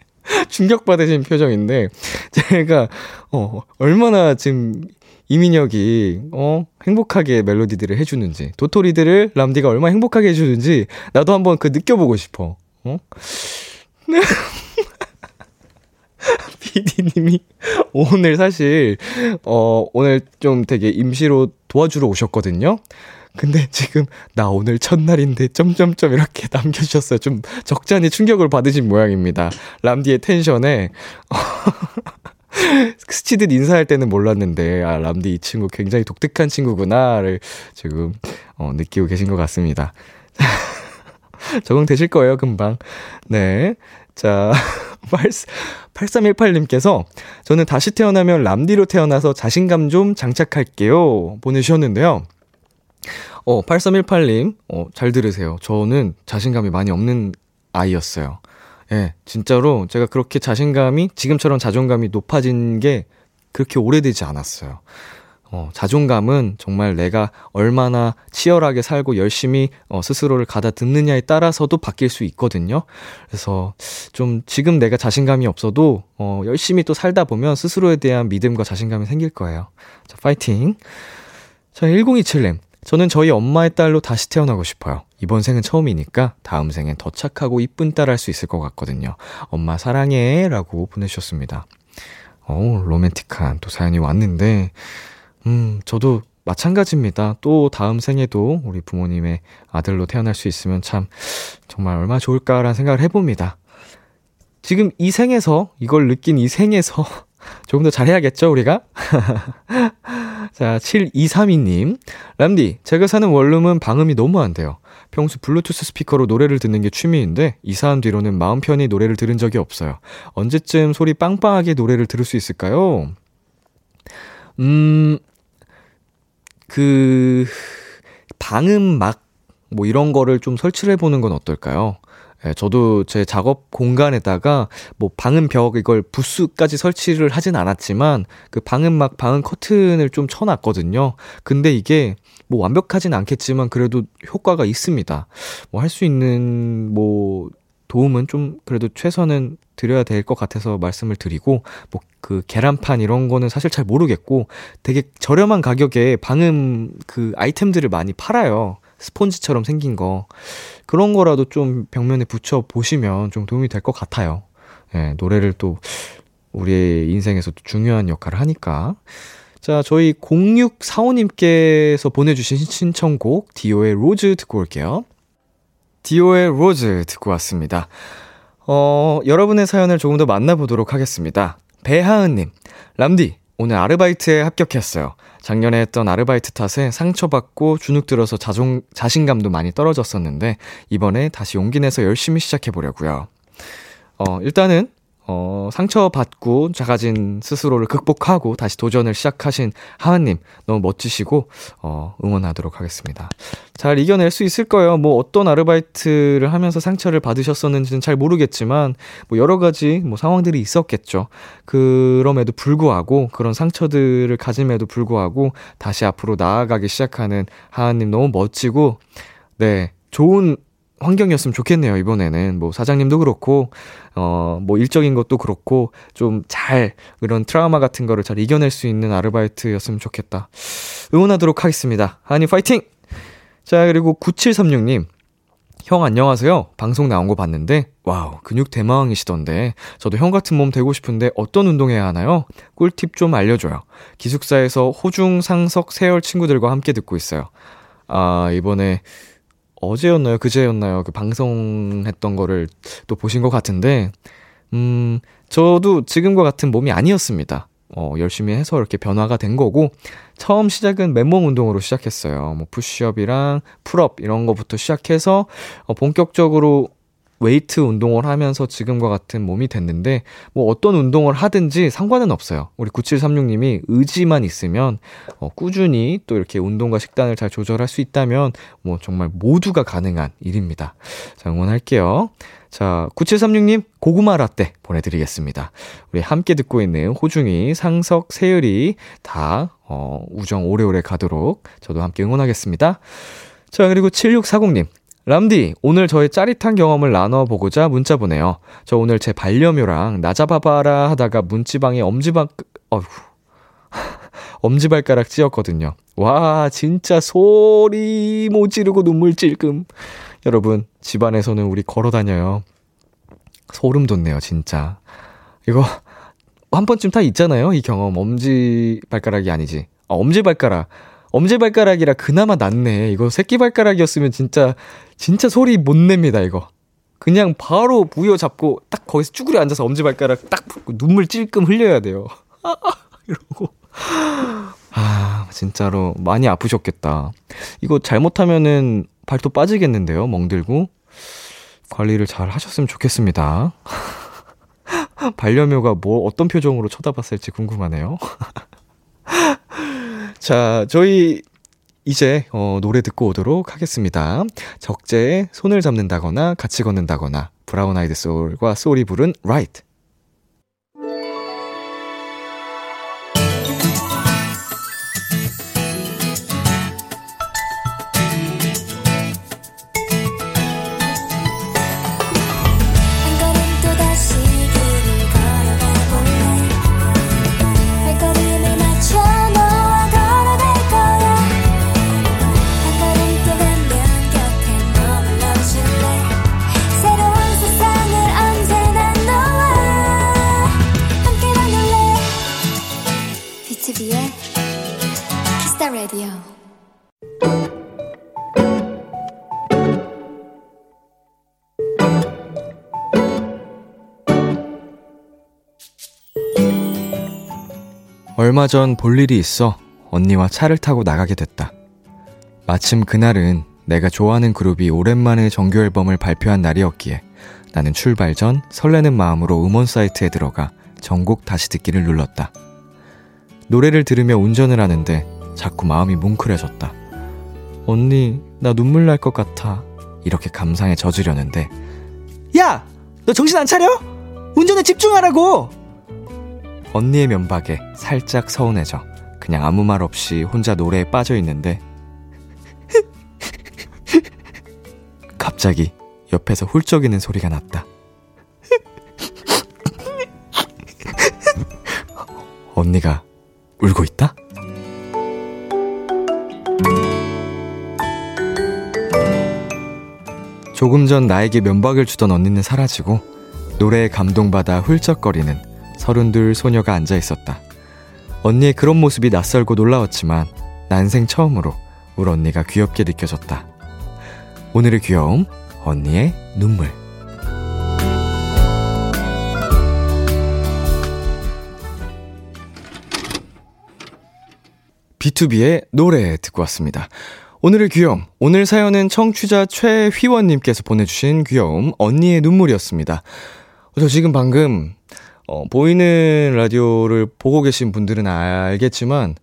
Speaker 2: 충격받으신 표정인데, 제가, 어, 얼마나 지금 이민혁이, 어, 행복하게 멜로디들을 해주는지, 도토리들을 람디가 얼마나 행복하게 해주는지, 나도 한번 그 느껴보고 싶어. 어? PD님이 오늘 사실, 어, 오늘 좀 되게 임시로 도와주러 오셨거든요? 근데 지금, 나 오늘 첫날인데, 점점점 이렇게 남겨주셨어요. 좀 적잖이 충격을 받으신 모양입니다. 람디의 텐션에. 스치듯 인사할 때는 몰랐는데, 아, 람디 이 친구 굉장히 독특한 친구구나를 지금, 어, 느끼고 계신 것 같습니다. 적응되실 거예요, 금방. 네. 자, 8318님께서 저는 다시 태어나면 람디로 태어나서 자신감 좀 장착할게요. 보내주셨는데요. 어, 8318님, 어, 잘 들으세요. 저는 자신감이 많이 없는 아이였어요. 예, 진짜로 제가 그렇게 자신감이 지금처럼 자존감이 높아진 게 그렇게 오래되지 않았어요. 어, 자존감은 정말 내가 얼마나 치열하게 살고 열심히 어, 스스로를 가다 듣느냐에 따라서도 바뀔 수 있거든요. 그래서 좀 지금 내가 자신감이 없어도 어, 열심히 또 살다 보면 스스로에 대한 믿음과 자신감이 생길 거예요. 자, 파이팅. 자, 1027님. 저는 저희 엄마의 딸로 다시 태어나고 싶어요. 이번 생은 처음이니까 다음 생엔 더 착하고 이쁜 딸 할 수 있을 것 같거든요. 엄마 사랑해. 라고 보내주셨습니다. 어우, 로맨틱한 또 사연이 왔는데, 음, 저도 마찬가지입니다. 또 다음 생에도 우리 부모님의 아들로 태어날 수 있으면 참 정말 얼마나 좋을까라는 생각을 해봅니다. 지금 이 생에서 이걸 느낀 이 생에서 조금 더 잘해야겠죠, 우리가? 자, 7232님. 람디, 제가 사는 원룸은 방음이 너무 안 돼요. 평소 블루투스 스피커로 노래를 듣는 게 취미인데, 이사한 뒤로는 마음 편히 노래를 들은 적이 없어요. 언제쯤 소리 빵빵하게 노래를 들을 수 있을까요? 음, 그, 방음막, 뭐 이런 거를 좀 설치를 해보는 건 어떨까요? 예, 저도 제 작업 공간에다가 뭐 방음벽 이걸 부스까지 설치를 하진 않았지만 그 방음막 방음 커튼을 좀 쳐놨거든요. 근데 이게 뭐 완벽하진 않겠지만 그래도 효과가 있습니다. 뭐 할 수 있는 뭐 도움은 좀 그래도 최선은 드려야 될 것 같아서 말씀을 드리고 뭐 그 계란판 이런 거는 사실 잘 모르겠고 되게 저렴한 가격에 방음 그 아이템들을 많이 팔아요. 스폰지처럼 생긴 거. 그런 거라도 좀 벽면에 붙여 보시면 좀 도움이 될 것 같아요. 예, 노래를 또 우리의 인생에서도 중요한 역할을 하니까. 자, 저희 0645님께서 보내주신 신청곡, 디오의 Rose 듣고 올게요. 디오의 Rose 듣고 왔습니다. 어, 여러분의 사연을 조금 더 만나보도록 하겠습니다. 배하은님, 람디, 오늘 아르바이트에 합격했어요. 작년에 했던 아르바이트 탓에 상처받고 주눅 들어서 자존, 자신감도 많이 떨어졌었는데, 이번에 다시 용기 내서 열심히 시작해보려고요. 어, 일단은 어, 상처받고 작아진 스스로를 극복하고 다시 도전을 시작하신 하은님, 너무 멋지시고, 어, 응원하도록 하겠습니다. 잘 이겨낼 수 있을 거예요. 뭐 어떤 아르바이트를 하면서 상처를 받으셨었는지는 잘 모르겠지만, 뭐 여러 가지 뭐 상황들이 있었겠죠. 그럼에도 불구하고, 그런 상처들을 가짐에도 불구하고, 다시 앞으로 나아가기 시작하는 하은님 너무 멋지고, 네, 좋은 환경이었으면 좋겠네요, 이번에는. 뭐, 사장님도 그렇고, 어, 뭐, 일적인 것도 그렇고, 좀 잘, 그런 트라우마 같은 거를 잘 이겨낼 수 있는 아르바이트였으면 좋겠다. 응원하도록 하겠습니다. 하은이 파이팅! 자, 그리고 9736님. 형 안녕하세요. 방송 나온 거 봤는데, 와우, 근육 대마왕이시던데, 저도 형 같은 몸 되고 싶은데 어떤 운동해야 하나요? 꿀팁 좀 알려줘요. 기숙사에서 호중, 상석, 세열 친구들과 함께 듣고 있어요. 아, 이번에 어제였나요? 그제였나요? 그 방송했던 거를 또 보신 것 같은데, 음, 저도 지금과 같은 몸이 아니었습니다. 어, 열심히 해서 이렇게 변화가 된 거고, 처음 시작은 맨몸 운동으로 시작했어요. 뭐, 푸시업이랑 pull up 이런 거부터 시작해서, 어, 본격적으로 웨이트 운동을 하면서 지금과 같은 몸이 됐는데, 뭐 어떤 운동을 하든지 상관은 없어요. 우리 9736님이 의지만 있으면, 어, 꾸준히 또 이렇게 운동과 식단을 잘 조절할 수 있다면, 뭐 정말 모두가 가능한 일입니다. 자, 응원할게요. 자, 9736님, 고구마 라떼 보내드리겠습니다. 우리 함께 듣고 있는 호중이, 상석, 세율이 다, 어, 우정 오래오래 가도록 저도 함께 응원하겠습니다. 자, 그리고 7640님, 람디, 오늘 저의 짜릿한 경험을 나눠보고자 문자 보내요. 저 오늘 제 반려묘랑 나 잡아봐라 하다가 문지방에 엄지방, 어휴. 엄지발가락 찧었거든요. 와, 진짜 소리 못 지르고 눈물 찔끔. 여러분, 집안에서는 우리 걸어 다녀요. 소름 돋네요, 진짜. 이거, 한 번쯤 다 있잖아요, 이 경험. 엄지발가락이 아니지. 아, 엄지발가락. 엄지발가락이라 그나마 낫네. 이거 새끼발가락이었으면 진짜, 진짜 소리 못 냅니다, 이거. 그냥 바로 부여 잡고 딱 거기서 쭈그려 앉아서 엄지발가락 딱 눈물 찔끔 흘려야 돼요. 이러고. 아, 진짜로 많이 아프셨겠다. 이거 잘못하면은 발톱 빠지겠는데요, 멍들고. 관리를 잘 하셨으면 좋겠습니다. 반려묘가 뭐 어떤 표정으로 쳐다봤을지 궁금하네요. 자, 저희 이제 어, 노래 듣고 오도록 하겠습니다. 적재에 손을 잡는다거나 같이 걷는다거나 브라운 아이드 소울과 소울이 부른 Right. 얼마 전 볼 일이 있어 언니와 차를 타고 나가게 됐다. 마침 그날은 내가 좋아하는 그룹이 오랜만에 정규 앨범을 발표한 날이었기에 나는 출발 전 설레는 마음으로 음원 사이트에 들어가 전곡 다시 듣기를 눌렀다. 노래를 들으며 운전을 하는데 자꾸 마음이 뭉클해졌다. 언니, 나 눈물 날 것 같아. 이렇게 감상에 젖으려는데.
Speaker 1: 야! 너 정신 안 차려? 운전에 집중하라고!
Speaker 2: 언니의 면박에 살짝 서운해져 그냥 아무 말 없이 혼자 노래에 빠져 있는데 갑자기 옆에서 훌쩍이는 소리가 났다. 언니가 울고 있다? 조금 전 나에게 면박을 주던 언니는 사라지고 노래에 감동받아 훌쩍거리는 서른둘 소녀가 앉아 있었다. 언니의 그런 모습이 낯설고 놀라웠지만 난생 처음으로 우리 언니가 귀엽게 느껴졌다. 오늘의 귀여움, 언니의 눈물. B2B의 노래 듣고 왔습니다. 오늘의 귀여움. 오늘 사연은 청취자 최휘원님께서 보내주신 귀여움, 언니의 눈물이었습니다. 저 지금 방금, 어, 보이는 라디오를 보고 계신 분들은 알겠지만,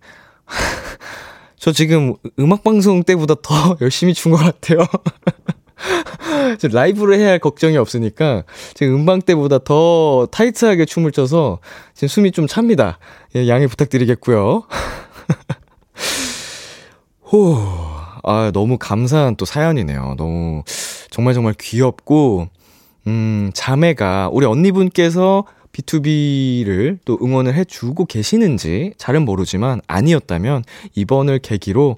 Speaker 2: 저 지금 음악방송 때보다 더 열심히 춘 것 같아요. 라이브를 해야 할 걱정이 없으니까 지금 음방 때보다 더 타이트하게 춤을 춰서 지금 숨이 좀 찹니다. 예, 양해 부탁드리겠고요. 호, 아, 너무 감사한 또 사연이네요. 너무, 정말 정말 귀엽고, 음, 자매가, 우리 언니분께서 B2B를 또 응원을 해주고 계시는지 잘은 모르지만 아니었다면 이번을 계기로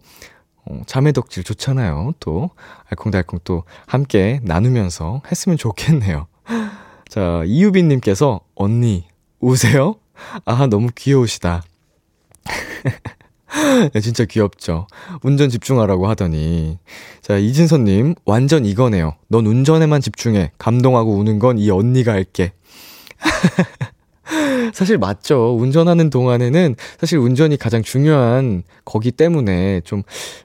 Speaker 2: 어, 자매 덕질 좋잖아요. 또 알콩달콩 또 함께 나누면서 했으면 좋겠네요. 자, 이유빈님께서 언니 우세요? 아, 너무 귀여우시다. 네, 진짜 귀엽죠. 운전 집중하라고 하더니. 자, 이진선님, 완전 이거네요. 넌 운전에만 집중해. 감동하고 우는 건 이 언니가 할게. 사실 맞죠. 운전하는 동안에는 사실 운전이 가장 중요한 거기 때문에 좀,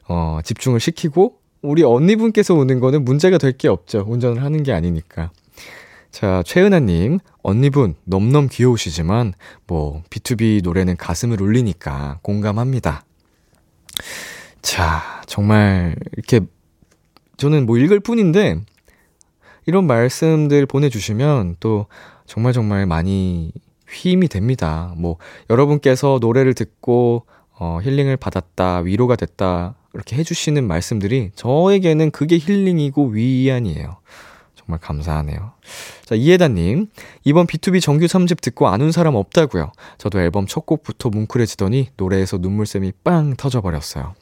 Speaker 2: 어, 집중을 시키고, 우리 언니분께서 오는 거는 문제가 될 게 없죠. 운전을 하는 게 아니니까. 자, 최은아님, 언니분, 넘넘 귀여우시지만, 뭐, B2B 노래는 가슴을 울리니까 공감합니다. 자, 정말, 이렇게, 저는 뭐 읽을 뿐인데, 이런 말씀들 보내주시면 또 정말 정말 많이 힘이 됩니다. 뭐, 여러분께서 노래를 듣고, 어, 힐링을 받았다, 위로가 됐다, 이렇게 해주시는 말씀들이 저에게는 그게 힐링이고 위안이에요. 정말 감사하네요. 자, 이해다님. 이번 B2B 정규 3집 듣고 안운 사람 없다고요. 저도 앨범 첫 곡부터 뭉클해지더니 노래에서 눈물샘이 빵 터져버렸어요.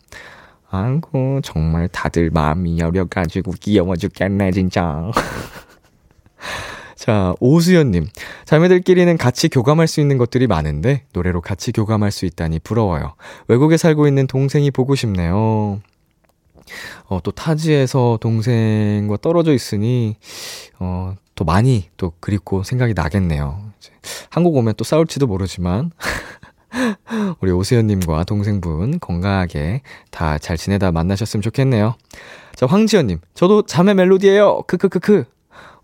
Speaker 2: 아이고, 정말 다들 마음이 여려가지고 귀여워 죽겠네, 진짜. 자, 오수연님. 자매들끼리는 같이 교감할 수 있는 것들이 많은데, 노래로 같이 교감할 수 있다니 부러워요. 외국에 살고 있는 동생이 보고 싶네요. 어, 또 타지에서 동생과 떨어져 있으니, 어, 또 많이 또 그립고 생각이 나겠네요. 한국 오면 또 싸울지도 모르지만, 우리 오수연님과 동생분 건강하게 다 잘 지내다 만나셨으면 좋겠네요. 자, 황지연님. 저도 자매 멜로디예요 크크크크.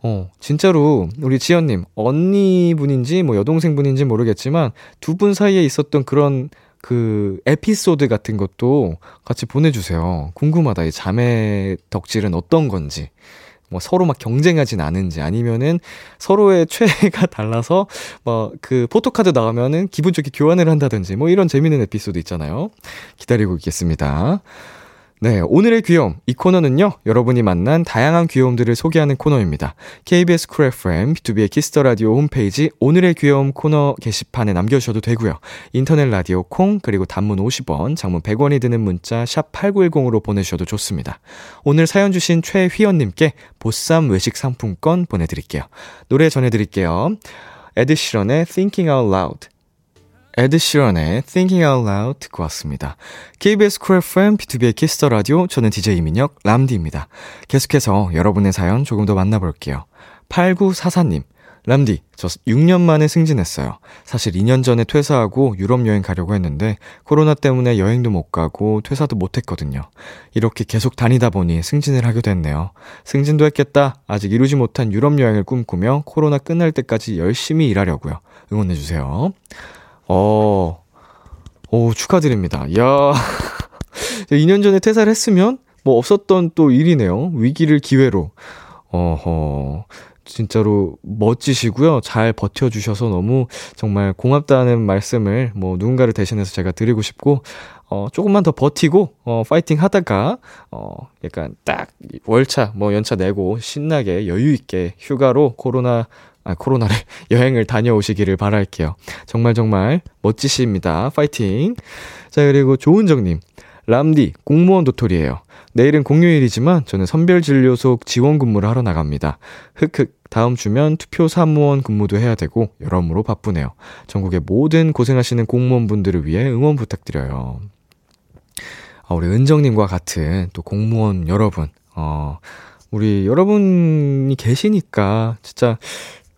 Speaker 2: 어, 진짜로 우리 지연님, 언니분인지 뭐 여동생분인지 모르겠지만 두 분 사이에 있었던 그런 그 에피소드 같은 것도 같이 보내주세요. 궁금하다. 이 자매 덕질은 어떤 건지. 뭐 서로 막 경쟁하진 않은지 아니면은 서로의 최애가 달라서 뭐 그 포토카드 나오면은 기분 좋게 교환을 한다든지 뭐 이런 재밌는 에피소드 있잖아요. 기다리고 있겠습니다. 네, 오늘의 귀여움. 이 코너는요, 여러분이 만난 다양한 귀여움들을 소개하는 코너입니다. KBS Cool FM, 비투비의 Kiss the Radio 홈페이지 오늘의 귀여움 코너 게시판에 남겨주셔도 되고요. 인터넷 라디오 콩, 그리고 단문 50원, 장문 100원이 드는 문자 샵 8910으로 보내주셔도 좋습니다. 오늘 사연 주신 최휘연님께 보쌈 외식 상품권 보내드릴게요. 노래 전해드릴게요. 에드 시런의 Thinking Out Loud. 에드 시런의 Thinking Out Loud 듣고 왔습니다. KBS Cool FM, 비투비의 Kiss the Radio, 저는 DJ 이민혁, 람디입니다. 계속해서 여러분의 사연 조금 더 만나볼게요. 8944님, 람디, 저 6년 만에 승진했어요. 사실 2년 전에 퇴사하고 유럽 여행 가려고 했는데 코로나 때문에 여행도 못 가고 퇴사도 못 했거든요. 이렇게 계속 다니다 보니 승진을 하게 됐네요. 승진도 했겠다. 아직 이루지 못한 유럽 여행을 꿈꾸며 코로나 끝날 때까지 열심히 일하려고요. 응원해 주세요. 어, 오, 축하드립니다. 야 2년 전에 퇴사를 했으면 뭐 없었던 또 일이네요. 위기를 기회로. 어허. 진짜로 멋지시고요. 잘 버텨주셔서 너무 정말 고맙다는 말씀을 뭐 누군가를 대신해서 제가 드리고 싶고, 어, 조금만 더 버티고, 어, 파이팅 하다가, 어, 약간 딱 월차, 뭐 연차 내고 신나게 여유있게 휴가로 코로나 아, 코로나를 여행을 다녀오시기를 바랄게요. 정말 정말 멋지십니다. 파이팅! 자, 그리고 조은정님. 람디, 공무원 도토리예요. 내일은 공휴일이지만 저는 선별진료소 지원 근무를 하러 나갑니다. 흑흑, 다음 주면 투표 사무원 근무도 해야 되고 여러모로 바쁘네요. 전국의 모든 고생하시는 공무원분들을 위해 응원 부탁드려요. 아, 우리 은정님과 같은 또 공무원 여러분, 어, 우리 여러분이 계시니까 진짜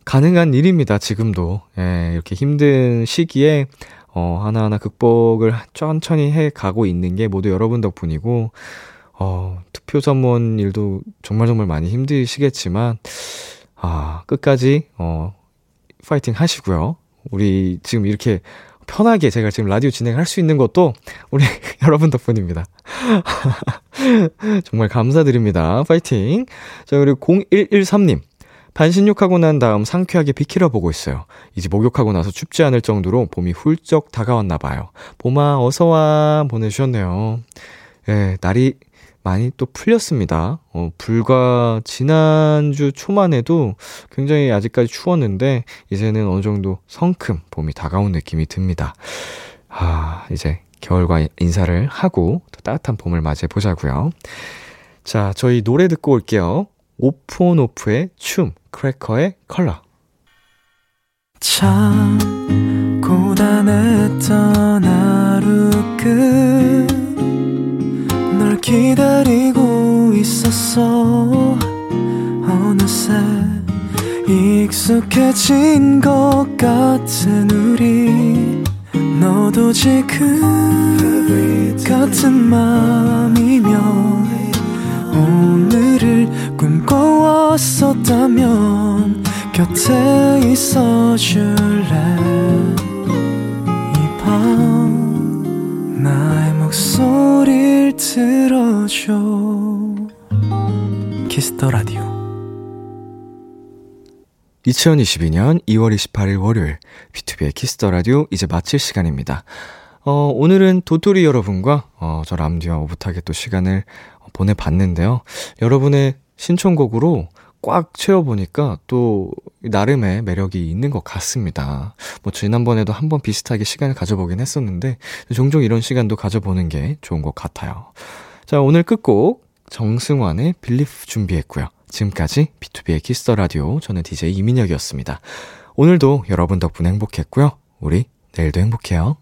Speaker 2: 가능한 일입니다, 지금도. 예, 이렇게 힘든 시기에, 어, 하나하나 극복을 천천히 해 가고 있는 게 모두 여러분 덕분이고, 어, 투표 전문 일도 정말 정말 많이 힘드시겠지만, 아, 끝까지, 어, 파이팅 하시고요. 우리 지금 이렇게 편하게 제가 지금 라디오 진행할 수 있는 것도 우리 여러분 덕분입니다. 정말 감사드립니다. 파이팅! 자, 그리고 0113님. 반신욕하고 난 다음 상쾌하게 비키라 보고 있어요. 이제 목욕하고 나서 춥지 않을 정도로 봄이 훌쩍 다가왔나 봐요. 봄아 어서와 보내주셨네요. 예, 날이 많이 또 풀렸습니다. 어, 불과 지난주 초만 해도 굉장히 아직까지 추웠는데, 이제는 어느 정도 성큼 봄이 다가온 느낌이 듭니다. 아, 이제 겨울과 인사를 하고 또 따뜻한 봄을 맞이해 보자고요. 자, 저희 노래 듣고 올게요. 오프온오프의 춤, 크래커의 컬러.
Speaker 4: 참 고단했던 하루 끝. 널 기다리고 있었어. 어느새 익숙해진 것 같은 우리. 너도 지금 같은 맘이면 오늘을 꿈꿔왔었다면 곁에 있어 줄래? 이 밤 나의 목소리를 들어줘. Kiss the Radio.
Speaker 2: 2022년 2월 28일 월요일 비투비의 Kiss the Radio 이제 마칠 시간입니다. 어, 오늘은 도토리 여러분과 어, 저 람디와 오붓하게 또 시간을 보내봤는데요. 여러분의 신청곡으로 꽉 채워보니까 또 나름의 매력이 있는 것 같습니다. 뭐 지난번에도 한번 비슷하게 시간을 가져보긴 했었는데 종종 이런 시간도 가져보는 게 좋은 것 같아요. 자, 오늘 끝곡 정승환의 Belief 준비했고요. 지금까지 비투비의 Kiss the Radio 저는 DJ 이민혁이었습니다. 오늘도 여러분 덕분에 행복했고요. 우리 내일도 행복해요.